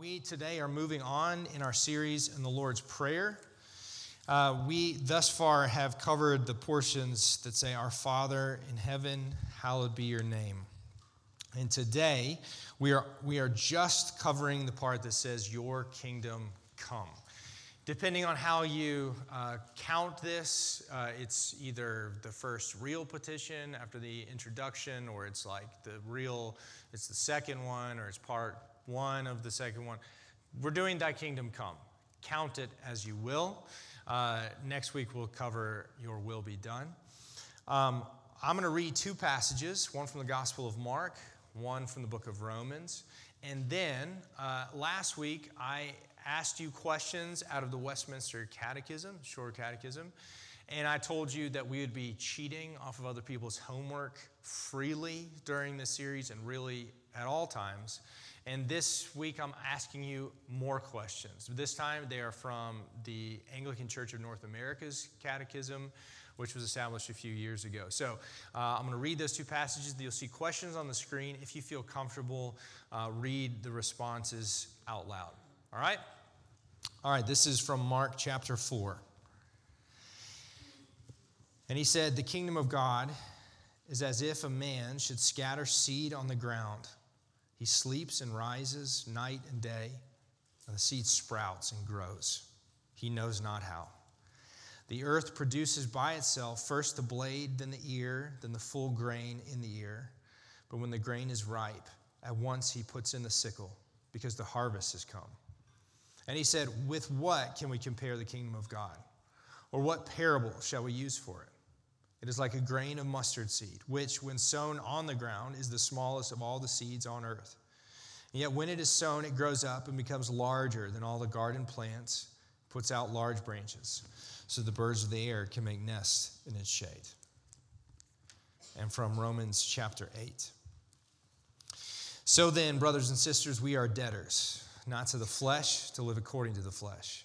we today are moving on in our series in the Lord's Prayer. Uh, we thus far have covered the portions that say, Our Father in heaven, hallowed be your name. And today we are, we are just covering the part that says, Your kingdom come. Depending on how you uh, count this, uh, it's either the first real petition after the introduction, or it's like the real, it's the second one, or it's part one of the second one. We're doing Thy Kingdom Come. Count it as you will. Uh, next week we'll cover Your Will Be Done. Um, I'm going to read two passages one from the Gospel of Mark, one from the book of Romans. And then uh, last week I asked you questions out of the Westminster Catechism, Short Catechism. And I told you that we would be cheating off of other people's homework freely during this series and really at all times. And this week, I'm asking you more questions. This time, they are from the Anglican Church of North America's Catechism, which was established a few years ago. So uh, I'm going to read those two passages. You'll see questions on the screen. If you feel comfortable, uh, read the responses out loud. All right? All right, this is from Mark chapter 4. And he said, The kingdom of God is as if a man should scatter seed on the ground. He sleeps and rises night and day, and the seed sprouts and grows. He knows not how. The earth produces by itself first the blade, then the ear, then the full grain in the ear. But when the grain is ripe, at once he puts in the sickle, because the harvest has come. And he said, With what can we compare the kingdom of God? Or what parable shall we use for it? It is like a grain of mustard seed, which, when sown on the ground, is the smallest of all the seeds on earth. And yet, when it is sown, it grows up and becomes larger than all the garden plants, puts out large branches, so the birds of the air can make nests in its shade. And from Romans chapter 8. So then, brothers and sisters, we are debtors, not to the flesh, to live according to the flesh.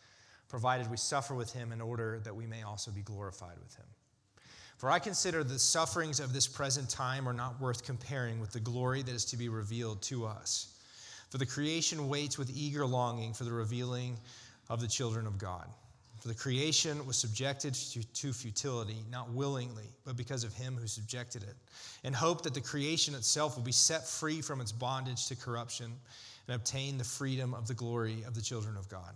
provided we suffer with him in order that we may also be glorified with him. For I consider the sufferings of this present time are not worth comparing with the glory that is to be revealed to us. For the creation waits with eager longing for the revealing of the children of God. For the creation was subjected to futility, not willingly, but because of him who subjected it, in hope that the creation itself will be set free from its bondage to corruption and obtain the freedom of the glory of the children of God.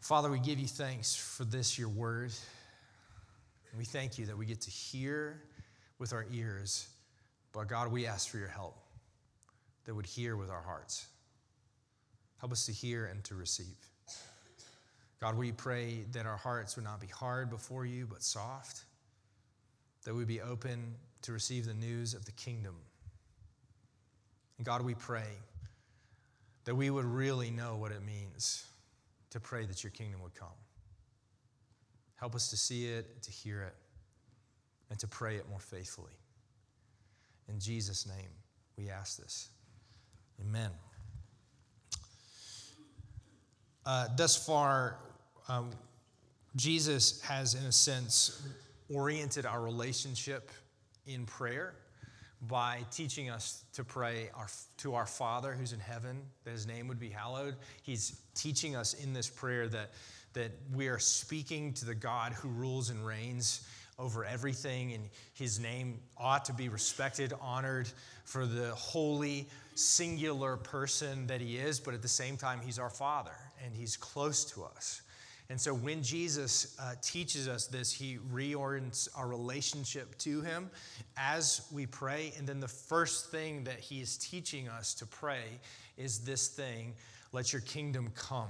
Father, we give you thanks for this, your word. And we thank you that we get to hear with our ears. But God, we ask for your help that would hear with our hearts. Help us to hear and to receive. God, we pray that our hearts would not be hard before you, but soft, that we be open to receive the news of the kingdom. And God, we pray that we would really know what it means to pray that your kingdom would come. Help us to see it, to hear it, and to pray it more faithfully. In Jesus' name, we ask this. Amen. Uh, thus far, um, Jesus has, in a sense, oriented our relationship in prayer by teaching us to pray our, to our Father who's in heaven, that his name would be hallowed. He's teaching us in this prayer that, that we are speaking to the God who rules and reigns over everything, and his name ought to be respected, honored for the holy, singular person that he is, but at the same time, he's our Father and he's close to us. And so when Jesus uh, teaches us this, he reorients our relationship to him as we pray. And then the first thing that he is teaching us to pray is this thing let your kingdom come.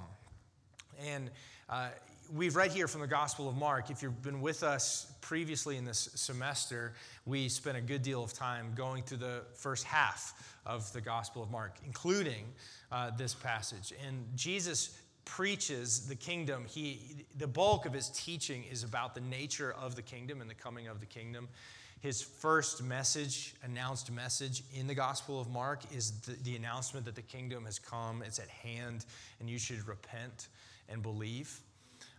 And uh, we've read here from the Gospel of Mark. If you've been with us previously in this semester, we spent a good deal of time going through the first half of the Gospel of Mark, including uh, this passage. And Jesus preaches the kingdom. He, the bulk of his teaching is about the nature of the kingdom and the coming of the kingdom. His first message, announced message in the Gospel of Mark, is the, the announcement that the kingdom has come, it's at hand, and you should repent and believe.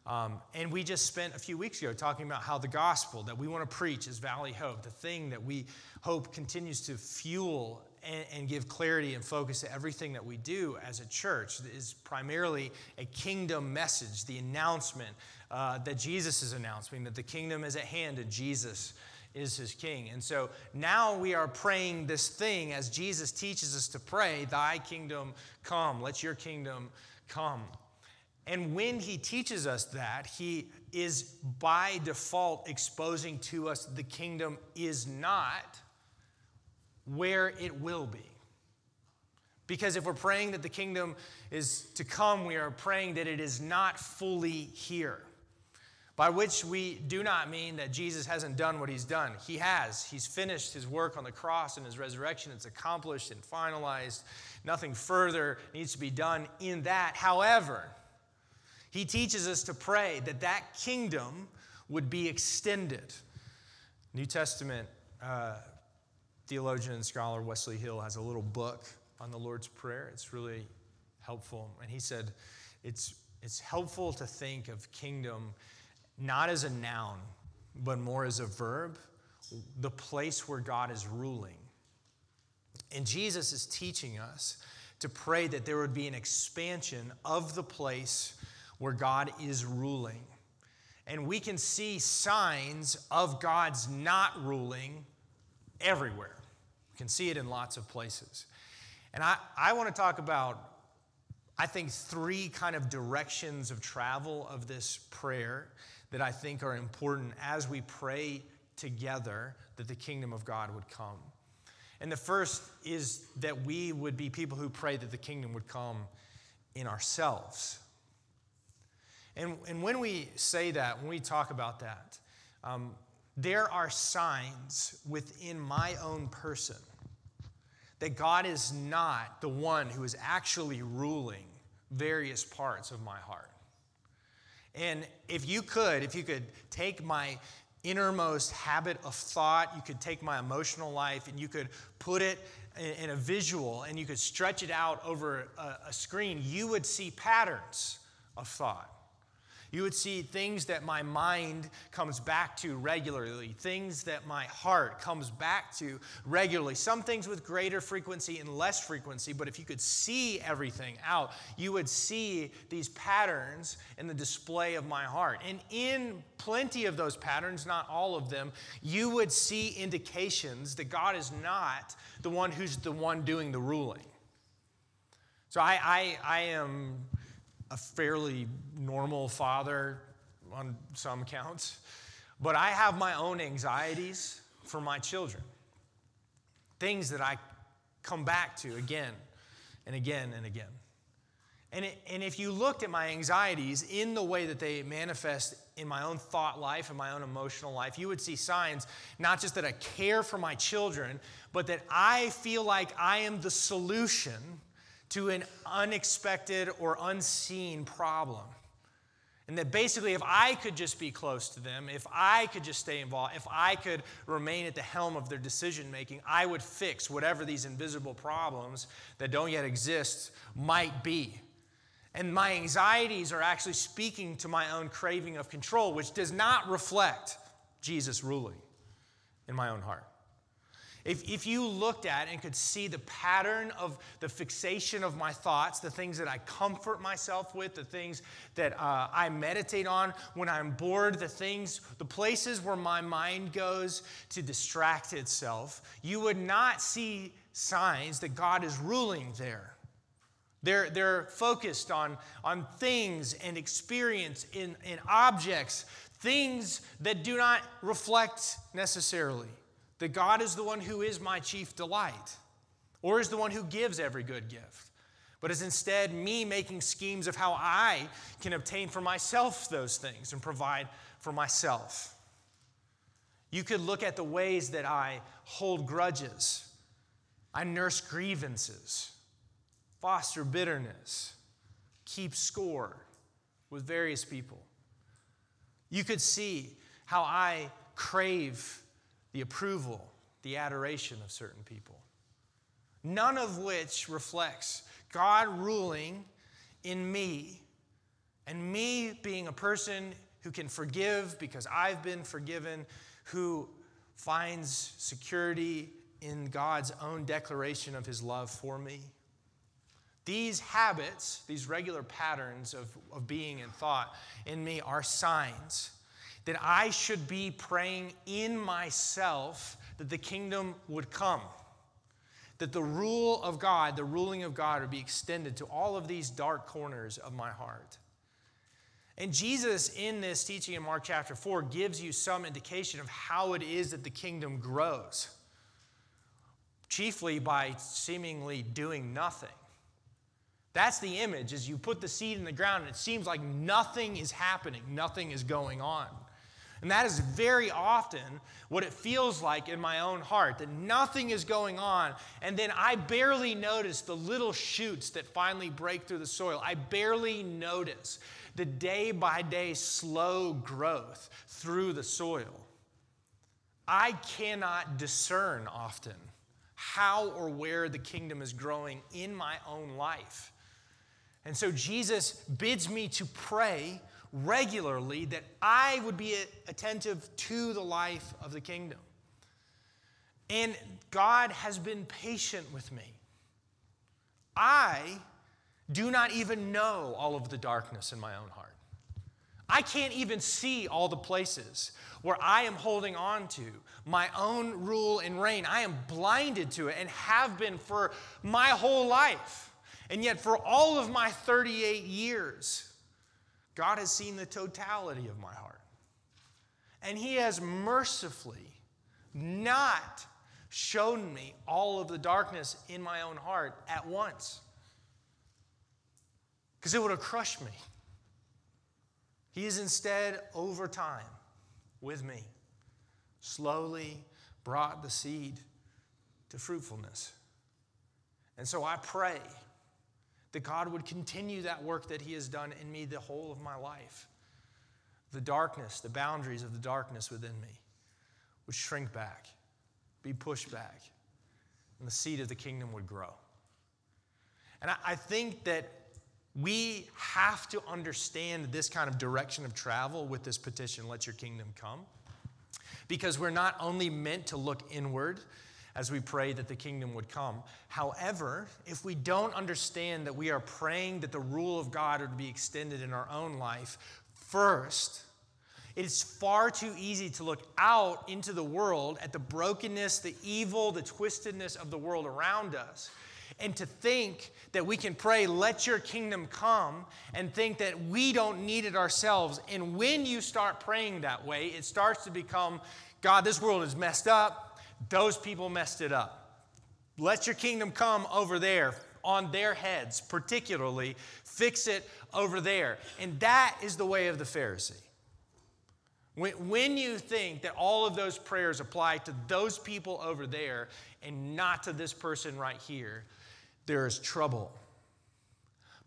Um, and we just spent a few weeks ago talking about how the gospel that we want to preach is Valley Hope, the thing that we hope continues to fuel and, and, give clarity and focus to everything that we do as a church is primarily a kingdom message, the announcement uh, that Jesus is announcing, that the kingdom is at hand and Jesus is his king. And so now we are praying this thing as Jesus teaches us to pray, Thy kingdom come, let your kingdom come. And when he teaches us that, he is by default exposing to us the kingdom is not where it will be. Because if we're praying that the kingdom is to come, we are praying that it is not fully here. By which we do not mean that Jesus hasn't done what he's done. He has. He's finished his work on the cross and his resurrection. It's accomplished and finalized. Nothing further needs to be done in that. However, he teaches us to pray that that kingdom would be extended. New Testament uh, theologian and scholar Wesley Hill has a little book on the Lord's Prayer. It's really helpful. And he said it's, it's helpful to think of kingdom not as a noun, but more as a verb, the place where God is ruling. And Jesus is teaching us to pray that there would be an expansion of the place where God is ruling. And we can see signs of God's not ruling everywhere. Can see it in lots of places. And I, I want to talk about, I think, three kind of directions of travel of this prayer that I think are important as we pray together that the kingdom of God would come. And the first is that we would be people who pray that the kingdom would come in ourselves. And, and when we say that, when we talk about that, um, there are signs within my own person that God is not the one who is actually ruling various parts of my heart. And if you could, if you could take my innermost habit of thought, you could take my emotional life and you could put it in a visual and you could stretch it out over a, screen, you would see patterns of thought. You would see things that my mind comes back to regularly, things that my heart comes back to regularly. Some things with greater frequency and less frequency, but if you could see everything out, you would see these patterns in the display of my heart. And in plenty of those patterns, not all of them, you would see indications that God is not the one who's the one doing the ruling. So I, I, I am a fairly normal father on some counts, but I have my own anxieties for my children. Things that I come back to again and again and again. And, it, and if you looked at my anxieties in the way that they manifest in my own thought life and my own emotional life, you would see signs not just that I care for my children, but that I feel like I am the solution to an unexpected or unseen problem. And that basically, if I could just be close to them, if I could just stay involved, if I could remain at the helm of their decision making, I would fix whatever these invisible problems that don't yet exist might be. And my anxieties are actually speaking to my own craving of control, which does not reflect Jesus ruling in my own heart. If, if you looked at and could see the pattern of the fixation of my thoughts, the things that I comfort myself with, the things that uh, I meditate on when I'm bored, the things, the places where my mind goes to distract itself, you would not see signs that God is ruling there. They're, they're focused on, on things and experience in, in objects, things that do not reflect necessarily that God is the one who is my chief delight, or is the one who gives every good gift, but is instead me making schemes of how I can obtain for myself those things and provide for myself. You could look at the ways that I hold grudges, I nurse grievances, foster bitterness, keep score with various people. You could see how I crave the approval, the adoration of certain people. None of which reflects God ruling in me and me being a person who can forgive because I've been forgiven, who finds security in God's own declaration of his love for me. These habits, these regular patterns of, of being and thought in me are signs that I should be praying in myself that the kingdom would come. That the rule of God, the ruling of God, would be extended to all of these dark corners of my heart. And Jesus, in this teaching in Mark chapter 4, gives you some indication of how it is that the kingdom grows, chiefly by seemingly doing nothing. That's the image, as you put the seed in the ground and it seems like nothing is happening, nothing is going on. And that is very often what it feels like in my own heart that nothing is going on. And then I barely notice the little shoots that finally break through the soil. I barely notice the day by day slow growth through the soil. I cannot discern often how or where the kingdom is growing in my own life. And so Jesus bids me to pray regularly that I would be attentive to the life of the kingdom. And God has been patient with me. I do not even know all of the darkness in my own heart. I can't even see all the places where I am holding on to my own rule and reign. I am blinded to it and have been for my whole life. And yet, for all of my 38 years, God has seen the totality of my heart. And He has mercifully not shown me all of the darkness in my own heart at once. Because it would have crushed me. He is instead, over time, with me, slowly brought the seed to fruitfulness. And so I pray that God would continue that work that He has done in me the whole of my life. The darkness, the boundaries of the darkness within me would shrink back, be pushed back, and the seed of the kingdom would grow. And I, think that we have to understand this kind of direction of travel with this petition, Let Your Kingdom Come, because we're not only meant to look inward as we pray that the kingdom would come. However, if we don't understand that we are praying that the rule of God would be extended in our own life, first, it is far too easy to look out into the world at the brokenness, the evil, the twistedness of the world around us, and to think that we can pray, let your kingdom come, and think that we don't need it ourselves. And when you start praying that way, it starts to become God, this world is messed up. Those people messed it up. Let your kingdom come over there on their heads, particularly. Fix it over there. And that is the way of the Pharisee. When, you think that all of those prayers apply to those people over there and not to this person right here, there is trouble.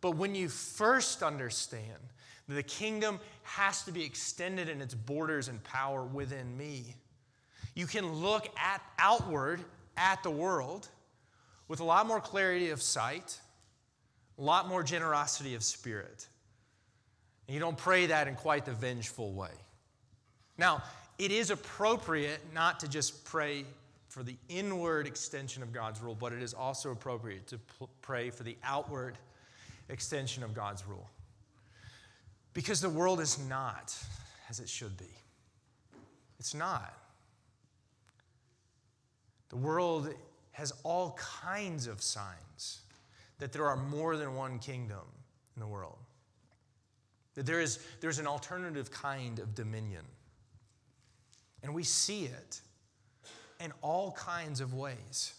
But when you first understand that the kingdom has to be extended in its borders and power within me, you can look at outward at the world with a lot more clarity of sight, a lot more generosity of spirit. And you don't pray that in quite the vengeful way. Now, it is appropriate not to just pray for the inward extension of God's rule, but it is also appropriate to pray for the outward extension of God's rule. Because the world is not as it should be. It's not. The world has all kinds of signs that there are more than one kingdom in the world. That there is there's an alternative kind of dominion. And we see it in all kinds of ways.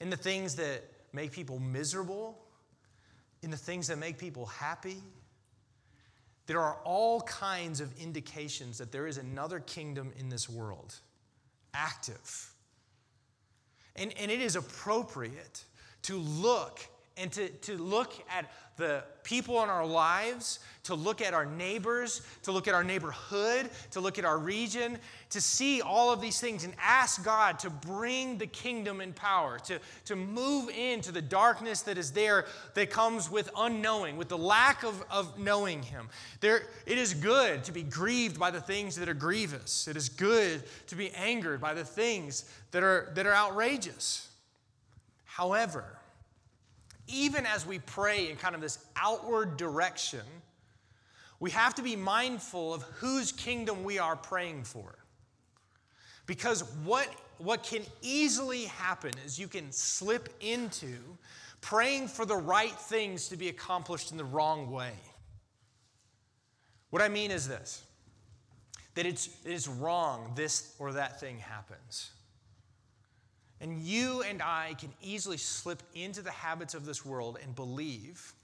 In the things that make people miserable, in the things that make people happy. There are all kinds of indications that there is another kingdom in this world, active. And, and it is appropriate to look and to, to look at the people in our lives, to look at our neighbors, to look at our neighborhood, to look at our region, to see all of these things and ask God to bring the kingdom in power, to, to move into the darkness that is there that comes with unknowing, with the lack of, of knowing Him. There, it is good to be grieved by the things that are grievous, it is good to be angered by the things that are, that are outrageous. However, even as we pray in kind of this outward direction, we have to be mindful of whose kingdom we are praying for. Because what, what can easily happen is you can slip into praying for the right things to be accomplished in the wrong way. What I mean is this that it's, it's wrong, this or that thing happens. And you and I can easily slip into the habits of this world and believe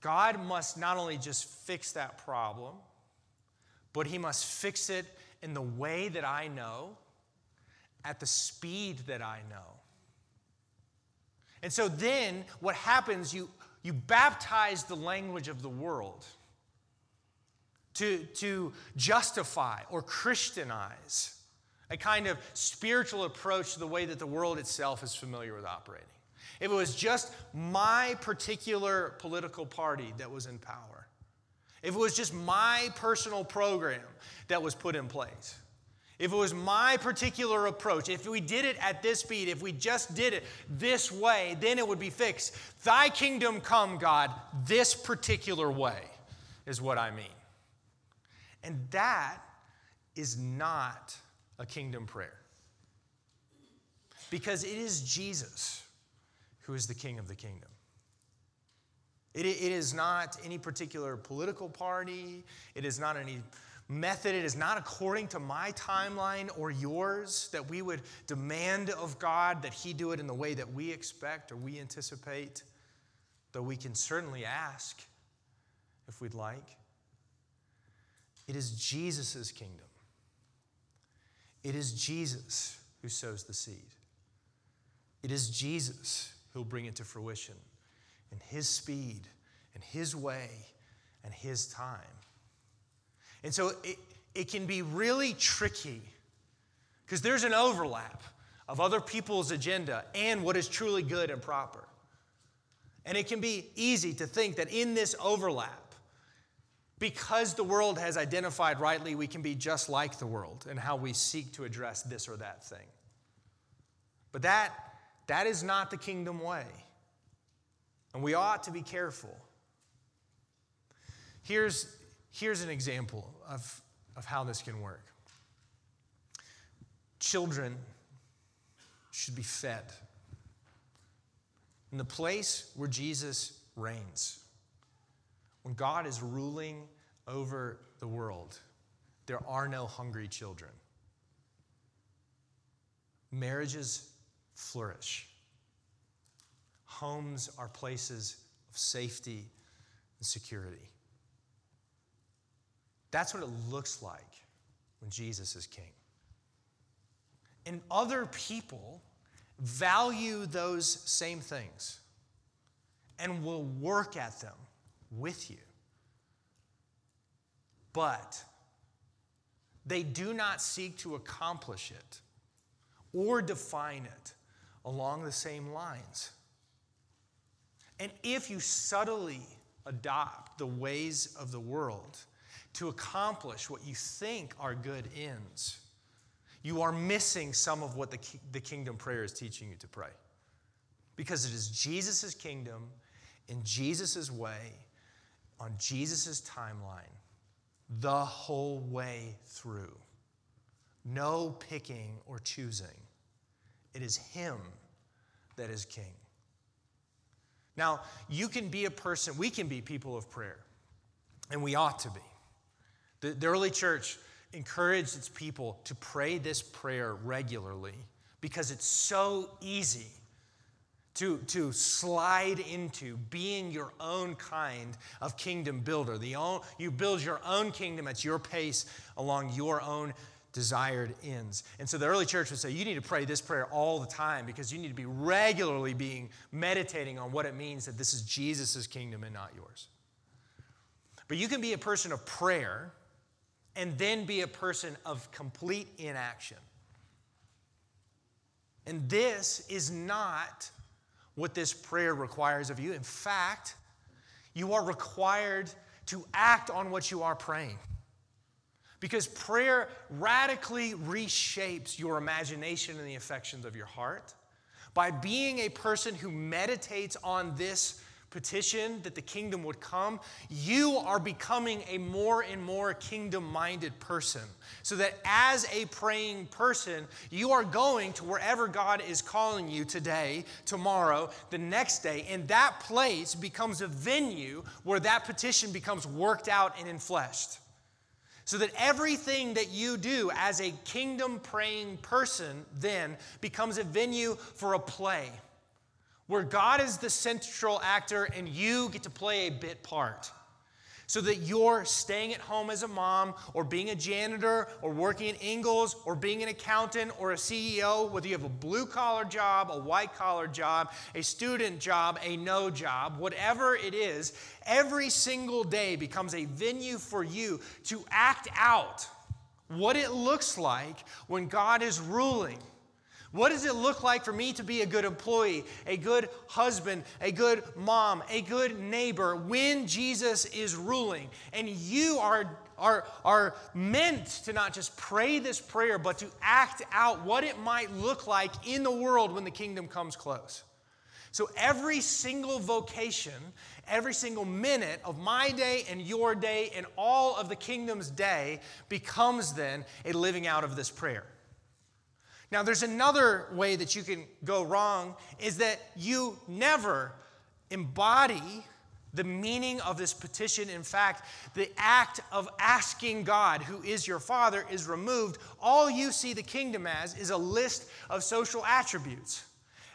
God must not only just fix that problem, but He must fix it in the way that I know, at the speed that I know. And so then what happens, you, you baptize the language of the world to, to justify or Christianize a kind of spiritual approach to the way that the world itself is familiar with operating. If it was just my particular political party that was in power, if it was just my personal program that was put in place, if it was my particular approach, if we did it at this speed, if we just did it this way, then it would be fixed. Thy kingdom come, God, this particular way is what I mean. And that is not a kingdom prayer. Because it is Jesus who is the king of the kingdom. It, it is not any particular political party, it is not any method, it is not according to my timeline or yours that we would demand of God that He do it in the way that we expect or we anticipate, though we can certainly ask if we'd like. It is Jesus' kingdom. It is Jesus who sows the seed. It is Jesus who'll bring it to fruition in His speed, in His way, and His time. And so it, it can be really tricky because there's an overlap of other people's agenda and what is truly good and proper. And it can be easy to think that in this overlap, because the world has identified rightly, we can be just like the world in how we seek to address this or that thing. But that, that is not the kingdom way. And we ought to be careful. Here's, here's an example of, of how this can work children should be fed in the place where Jesus reigns. When God is ruling over the world, there are no hungry children. Marriages flourish. Homes are places of safety and security. That's what it looks like when Jesus is king. And other people value those same things and will work at them with you. But they do not seek to accomplish it or define it along the same lines. And if you subtly adopt the ways of the world to accomplish what you think are good ends, you are missing some of what the, the kingdom prayer is teaching you to pray. Because it is Jesus' kingdom in Jesus' way, on Jesus' timeline, the whole way through. No picking or choosing. It is Him that is King. Now, you can be a person, we can be people of prayer, and we ought to be. The, the early church encouraged its people to pray this prayer regularly because it's so easy to, to slide into being your own kind of kingdom builder. The own, you build your own kingdom at your pace along your own desired ends. And so the early church would say, you need to pray this prayer all the time because you need to be regularly being meditating on what it means that this is Jesus' kingdom and not yours. But you can be a person of prayer and then be a person of complete inaction. And this is not what this prayer requires of you. In fact, you are required to act on what you are praying. Because prayer radically reshapes your imagination and the affections of your heart. By being a person who meditates on this petition that the kingdom would come, you are becoming a more and more kingdom minded person. So that as a praying person, you are going to wherever God is calling you today, tomorrow, the next day, and that place becomes a venue where that petition becomes worked out and infleshed. So that everything that you do as a kingdom praying person then becomes a venue for a play where God is the central actor and you get to play a bit part. So that you're staying at home as a mom, or being a janitor, or working at Ingles, or being an accountant, or a CEO, whether you have a blue collar job, a white collar job, a student job, a no job, whatever it is, every single day becomes a venue for you to act out what it looks like when God is ruling what does it look like for me to be a good employee, a good husband, a good mom, a good neighbor when Jesus is ruling? And you are, are, are meant to not just pray this prayer, but to act out what it might look like in the world when the kingdom comes close. So every single vocation, every single minute of my day and your day and all of the kingdom's day becomes then a living out of this prayer. Now, there's another way that you can go wrong is that you never embody the meaning of this petition. In fact, the act of asking God, who is your Father, is removed. All you see the kingdom as is a list of social attributes.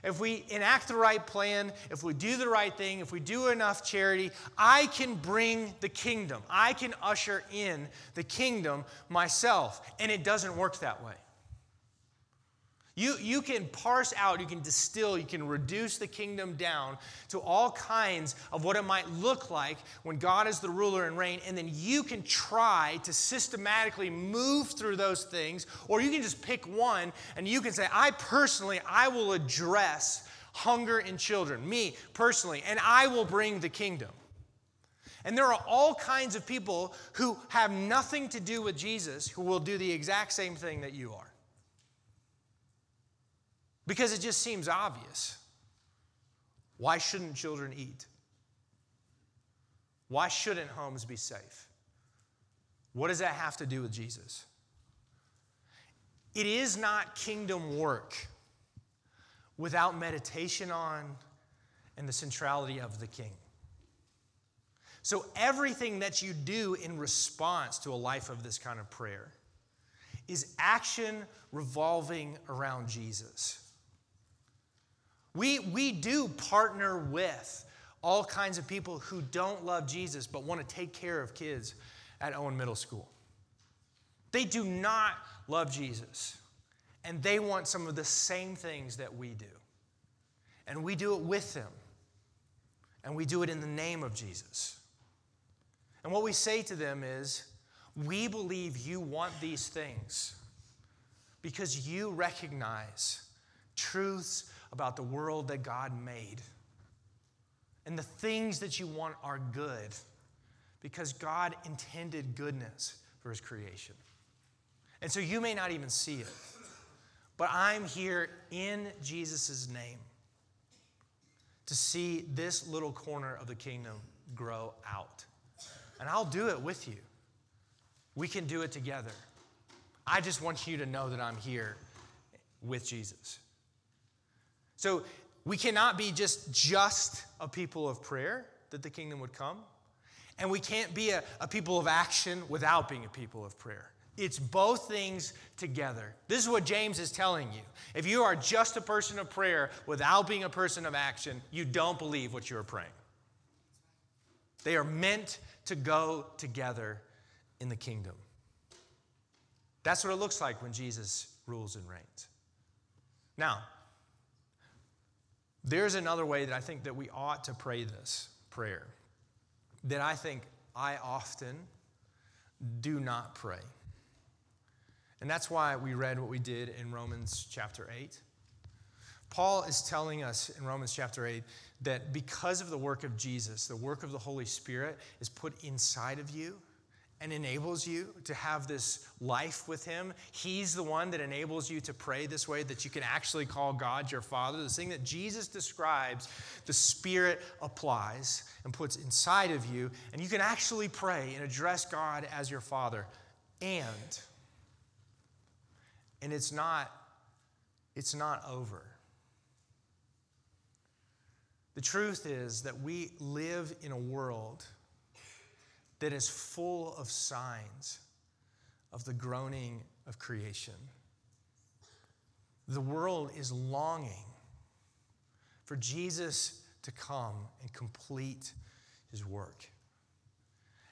If we enact the right plan, if we do the right thing, if we do enough charity, I can bring the kingdom. I can usher in the kingdom myself. And it doesn't work that way. You, you can parse out, you can distill, you can reduce the kingdom down to all kinds of what it might look like when God is the ruler and reign, and then you can try to systematically move through those things, or you can just pick one and you can say, I personally, I will address hunger in children, me personally, and I will bring the kingdom. And there are all kinds of people who have nothing to do with Jesus who will do the exact same thing that you are because it just seems obvious. Why shouldn't children eat? Why shouldn't homes be safe? What does that have to do with Jesus? It is not kingdom work without meditation on and the centrality of the king. So, everything that you do in response to a life of this kind of prayer is action revolving around Jesus. We, we do partner with all kinds of people who don't love Jesus but want to take care of kids at Owen Middle School. They do not love Jesus, and they want some of the same things that we do. And we do it with them, and we do it in the name of Jesus. And what we say to them is, we believe you want these things because you recognize truths about the world that God made. And the things that you want are good because God intended goodness for his creation. And so you may not even see it. But I'm here in Jesus' name to see this little corner of the kingdom grow out. And I'll do it with you. We can do it together. I just want you to know that I'm here with Jesus. So we cannot be just just a people of prayer that the kingdom would come. And we can't be a, a people of action without being a people of prayer. It's both things together. This is what James is telling you. If you are just a person of prayer without being a person of action, you don't believe what you are praying. They are meant to go together in the kingdom. That's what it looks like when Jesus rules and reigns. Now, there's another way that I think that we ought to pray this prayer that I think I often do not pray. And that's why we read what we did in Romans chapter 8. Paul is telling us in Romans chapter 8 that because of the work of Jesus, the work of the Holy Spirit is put inside of you and enables you to have this life with Him. He's the one that enables you to pray this way, that you can actually call God your Father. The thing that Jesus describes, the Spirit applies and puts inside of you, and you can actually pray and address God as your Father. And, and it's not, it's not over. The truth is that we live in a world that is full of signs of the groaning of creation. The world is longing for Jesus to come and complete his work.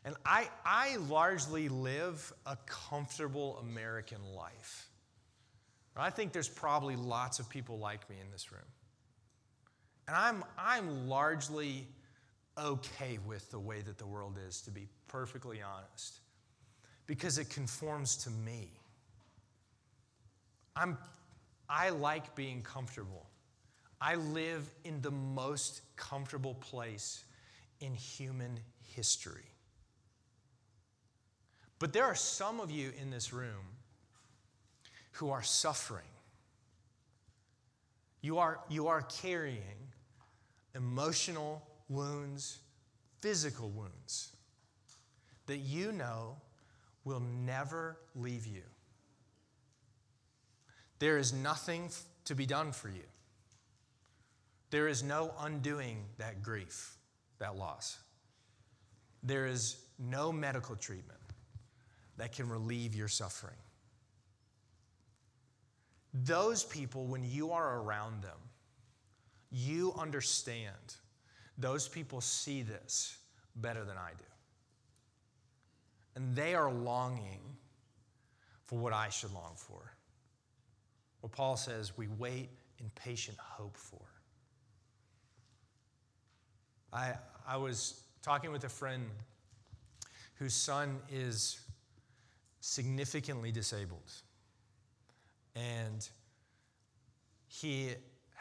And I, I largely live a comfortable American life. I think there's probably lots of people like me in this room. And I'm, I'm largely okay with the way that the world is, to be perfectly honest, because it conforms to me. I'm, I like being comfortable. I live in the most comfortable place in human history. But there are some of you in this room who are suffering. You are, you are carrying emotional wounds, physical wounds that you know will never leave you. There is nothing to be done for you. There is no undoing that grief, that loss. There is no medical treatment that can relieve your suffering. Those people, when you are around them, you understand those people see this better than I do. And they are longing for what I should long for. What Paul says we wait in patient hope for. I, I was talking with a friend whose son is significantly disabled. And he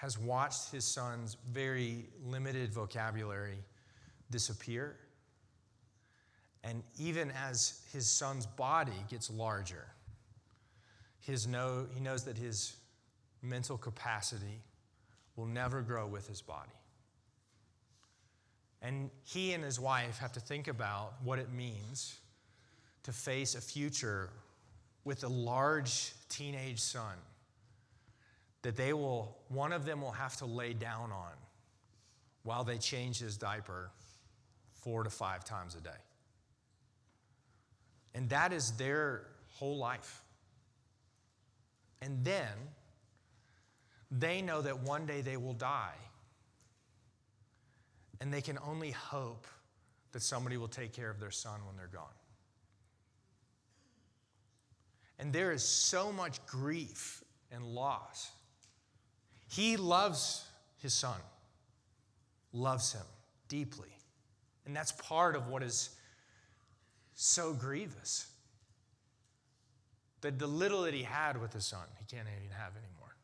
has watched his son's very limited vocabulary disappear. And even as his son's body gets larger, his know, he knows that his mental capacity will never grow with his body. And he and his wife have to think about what it means to face a future with a large teenage son that they will, one of them will have to lay down on while they change his diaper four to five times a day. And that is their whole life. And then they know that one day they will die. And they can only hope that somebody will take care of their son when they're gone. And there is so much grief and loss he loves his son, loves him deeply. And that's part of what is so grievous. That the little that he had with his son, he can't even have anymore.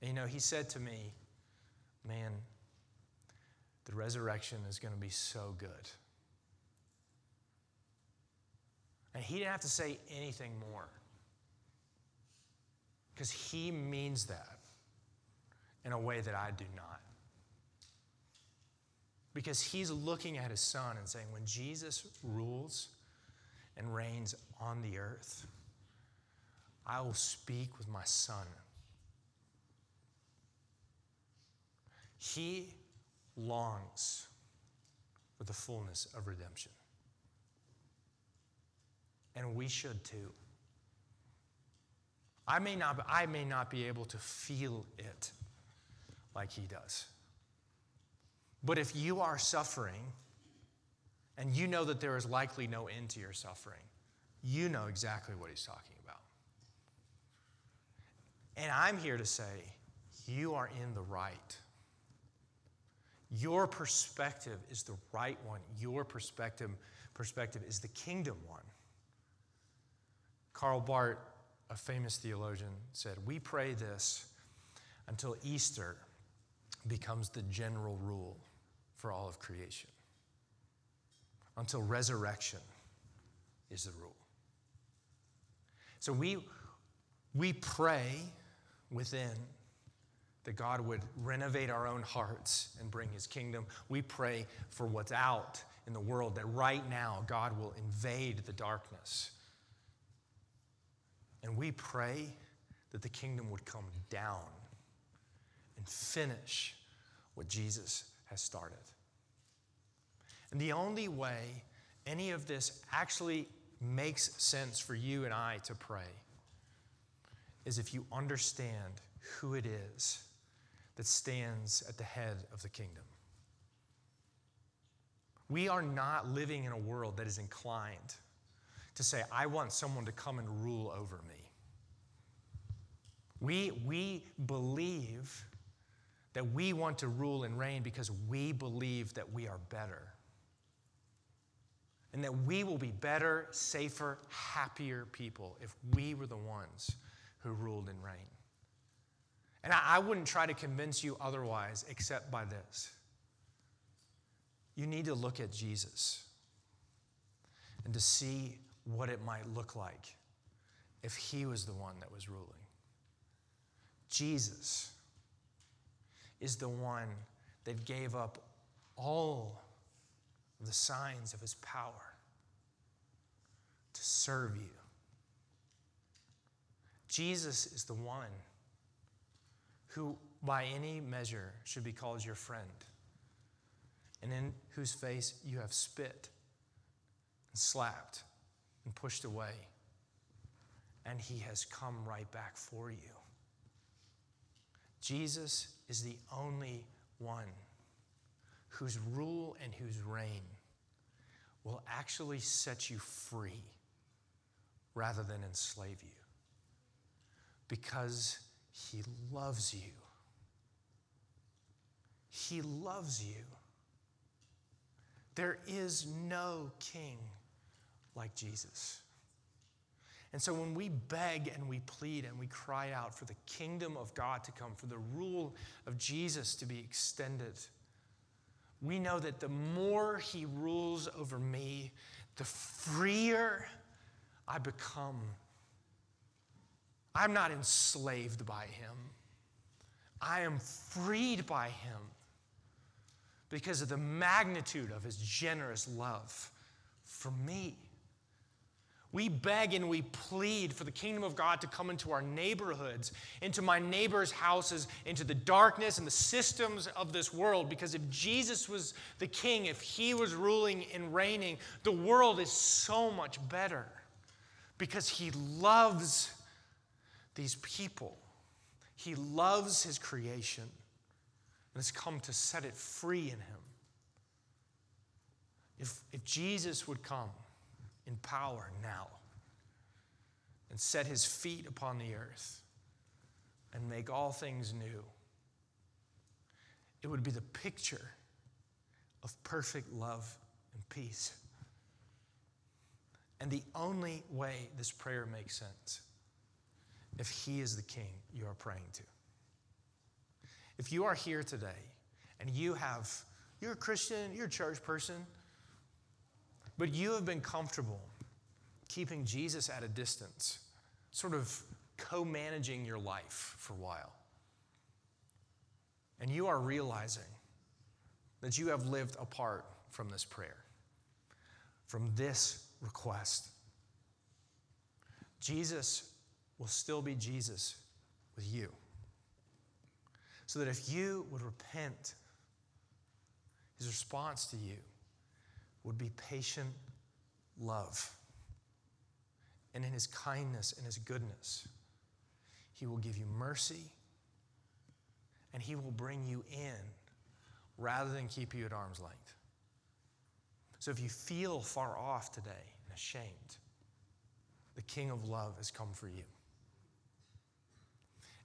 And you know, he said to me, Man, the resurrection is going to be so good. And he didn't have to say anything more. Because he means that in a way that I do not. Because he's looking at his son and saying, when Jesus rules and reigns on the earth, I will speak with my son. He longs for the fullness of redemption. And we should too. I may not, I may not be able to feel it like he does. But if you are suffering and you know that there is likely no end to your suffering, you know exactly what he's talking about. And I'm here to say, you are in the right. Your perspective is the right one. Your perspective, perspective is the kingdom one. Karl Barth, a famous theologian, said, We pray this until Easter becomes the general rule for all of creation, until resurrection is the rule. So we, we pray within that God would renovate our own hearts and bring his kingdom. We pray for what's out in the world, that right now God will invade the darkness. And we pray that the kingdom would come down and finish what Jesus has started. And the only way any of this actually makes sense for you and I to pray is if you understand who it is that stands at the head of the kingdom. We are not living in a world that is inclined to say, I want someone to come and rule over me. We, we believe that we want to rule and reign because we believe that we are better. And that we will be better, safer, happier people if we were the ones who ruled and reigned. And I, I wouldn't try to convince you otherwise except by this. You need to look at Jesus and to see what it might look like if he was the one that was ruling. Jesus is the one that gave up all the signs of his power to serve you. Jesus is the one who, by any measure, should be called your friend, and in whose face you have spit and slapped and pushed away, and he has come right back for you. Jesus is the only one whose rule and whose reign will actually set you free rather than enslave you because he loves you. He loves you. There is no king like Jesus. And so when we beg and we plead and we cry out for the kingdom of God to come, for the rule of Jesus to be extended, we know that the more he rules over me, the freer I become I'm not enslaved by him. I am freed by him because of the magnitude of his generous love for me. We beg and we plead for the kingdom of God to come into our neighborhoods, into my neighbors' houses, into the darkness and the systems of this world. Because if Jesus was the king, if he was ruling and reigning, the world is so much better because he loves these people. He loves his creation and has come to set it free in him. If, if Jesus would come in power now and set his feet upon the earth and make all things new, it would be the picture of perfect love and peace. And the only way this prayer makes sense if He is the King you are praying to. If you are here today and you have, you're a Christian, you're a church person, but you have been comfortable keeping Jesus at a distance, sort of co managing your life for a while. And you are realizing that you have lived apart from this prayer, from this request. Jesus will still be Jesus with you. So that if you would repent, his response to you would be patient love. And in his kindness and his goodness, he will give you mercy and he will bring you in rather than keep you at arm's length. So if you feel far off today and ashamed, the King of love has come for you.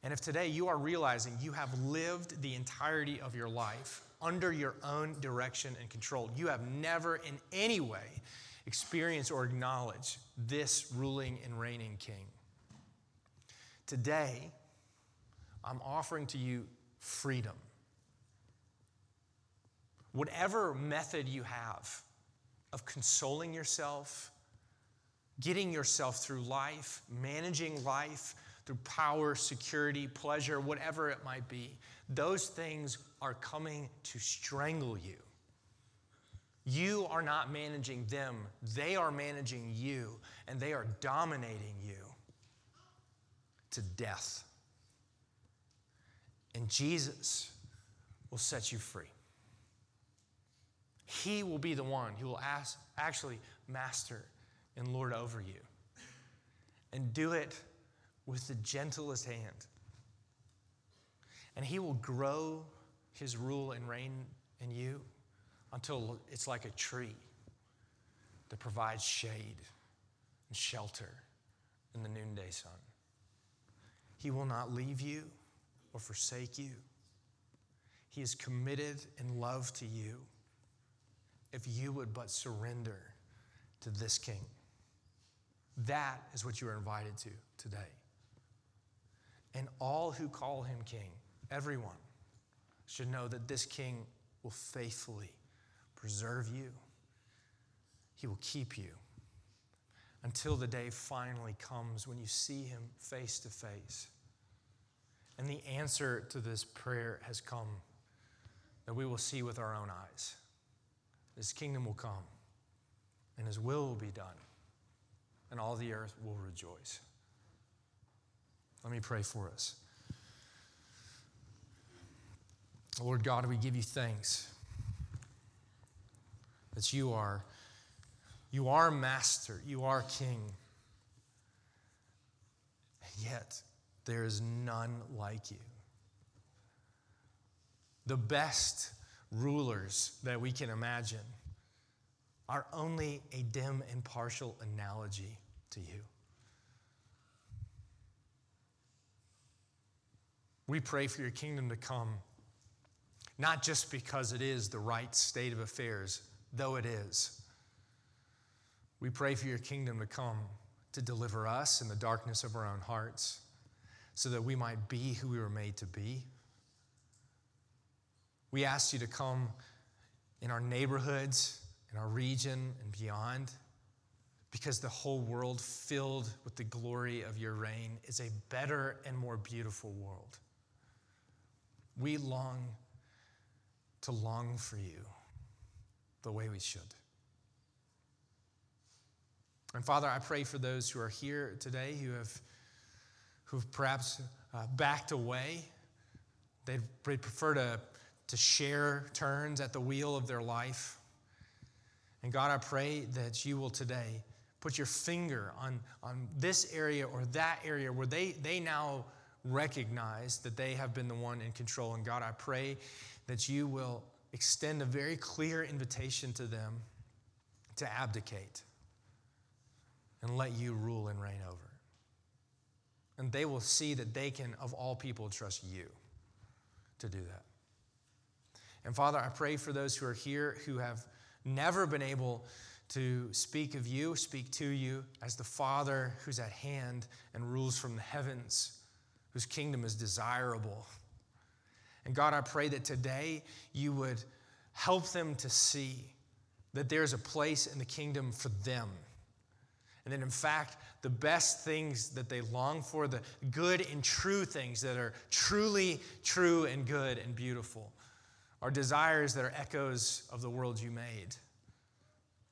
And if today you are realizing you have lived the entirety of your life under your own direction and control, you have never in any way experienced or acknowledged this ruling and reigning King. Today, I'm offering to you freedom. Whatever method you have of consoling yourself, getting yourself through life, managing life through power, security, pleasure, whatever it might be, those things are coming to strangle you. You are not managing them, they are managing you, and they are dominating you to death. And Jesus will set you free. He will be the one who will ask, actually master and lord over you. And do it with the gentlest hand. And He will grow His rule and reign in you until it's like a tree that provides shade and shelter in the noonday sun. He will not leave you or forsake you. He is committed in love to you if you would but surrender to this King. That is what you are invited to today. And all who call him King, everyone, should know that this King will faithfully preserve you, he will keep you until the day finally comes when you see him face to face. And the answer to this prayer has come that we will see with our own eyes. His kingdom will come, and his will will be done, and all the earth will rejoice. Let me pray for us. Lord God, we give you thanks that you are you are master, you are king. Yet there is none like you. The best rulers that we can imagine are only a dim and partial analogy to you. We pray for your kingdom to come, not just because it is the right state of affairs, though it is. We pray for your kingdom to come to deliver us in the darkness of our own hearts so that we might be who we were made to be. We ask you to come in our neighborhoods, in our region, and beyond, because the whole world filled with the glory of your reign is a better and more beautiful world. We long to long for you the way we should. And Father, I pray for those who are here today who have who've perhaps uh, backed away. They'd, prefer to, to share turns at the wheel of their life. And God, I pray that you will today put your finger on, on this area or that area where they, they now recognize that they have been the one in control. And God, I pray that you will extend a very clear invitation to them to abdicate and let you rule and reign over. And they will see that they can, of all people, trust you to do that. And Father, I pray for those who are here who have never been able to speak of you, speak to you as the Father who's at hand and rules from the heavens, whose kingdom is desirable. And God, I pray that today you would help them to see that there's a place in the kingdom for them And that in fact, the best things that they long for, the good and true things that are truly true and good and beautiful, are desires that are echoes of the world you made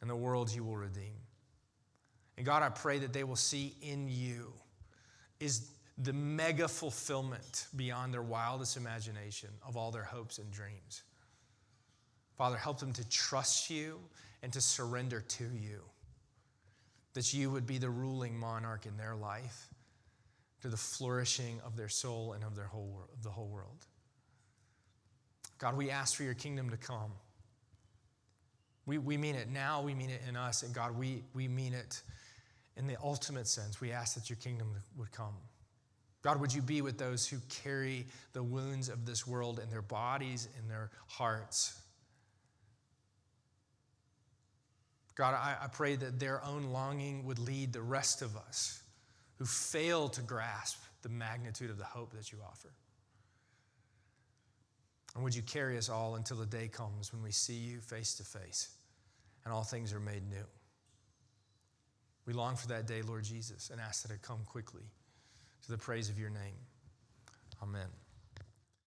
and the world you will redeem. And God, I pray that they will see in you is the mega fulfillment beyond their wildest imagination of all their hopes and dreams. Father, help them to trust you and to surrender to you. That you would be the ruling monarch in their life to the flourishing of their soul and of their whole of the whole world. God, we ask for your kingdom to come. We, we mean it now, we mean it in us, and God, we, we mean it in the ultimate sense. We ask that your kingdom would come. God, would you be with those who carry the wounds of this world in their bodies, in their hearts? God, I, I pray that their own longing would lead the rest of us who fail to grasp the magnitude of the hope that you offer. And would you carry us all until the day comes when we see you face to face and all things are made new? We long for that day, Lord Jesus, and ask that it come quickly to the praise of your name. Amen.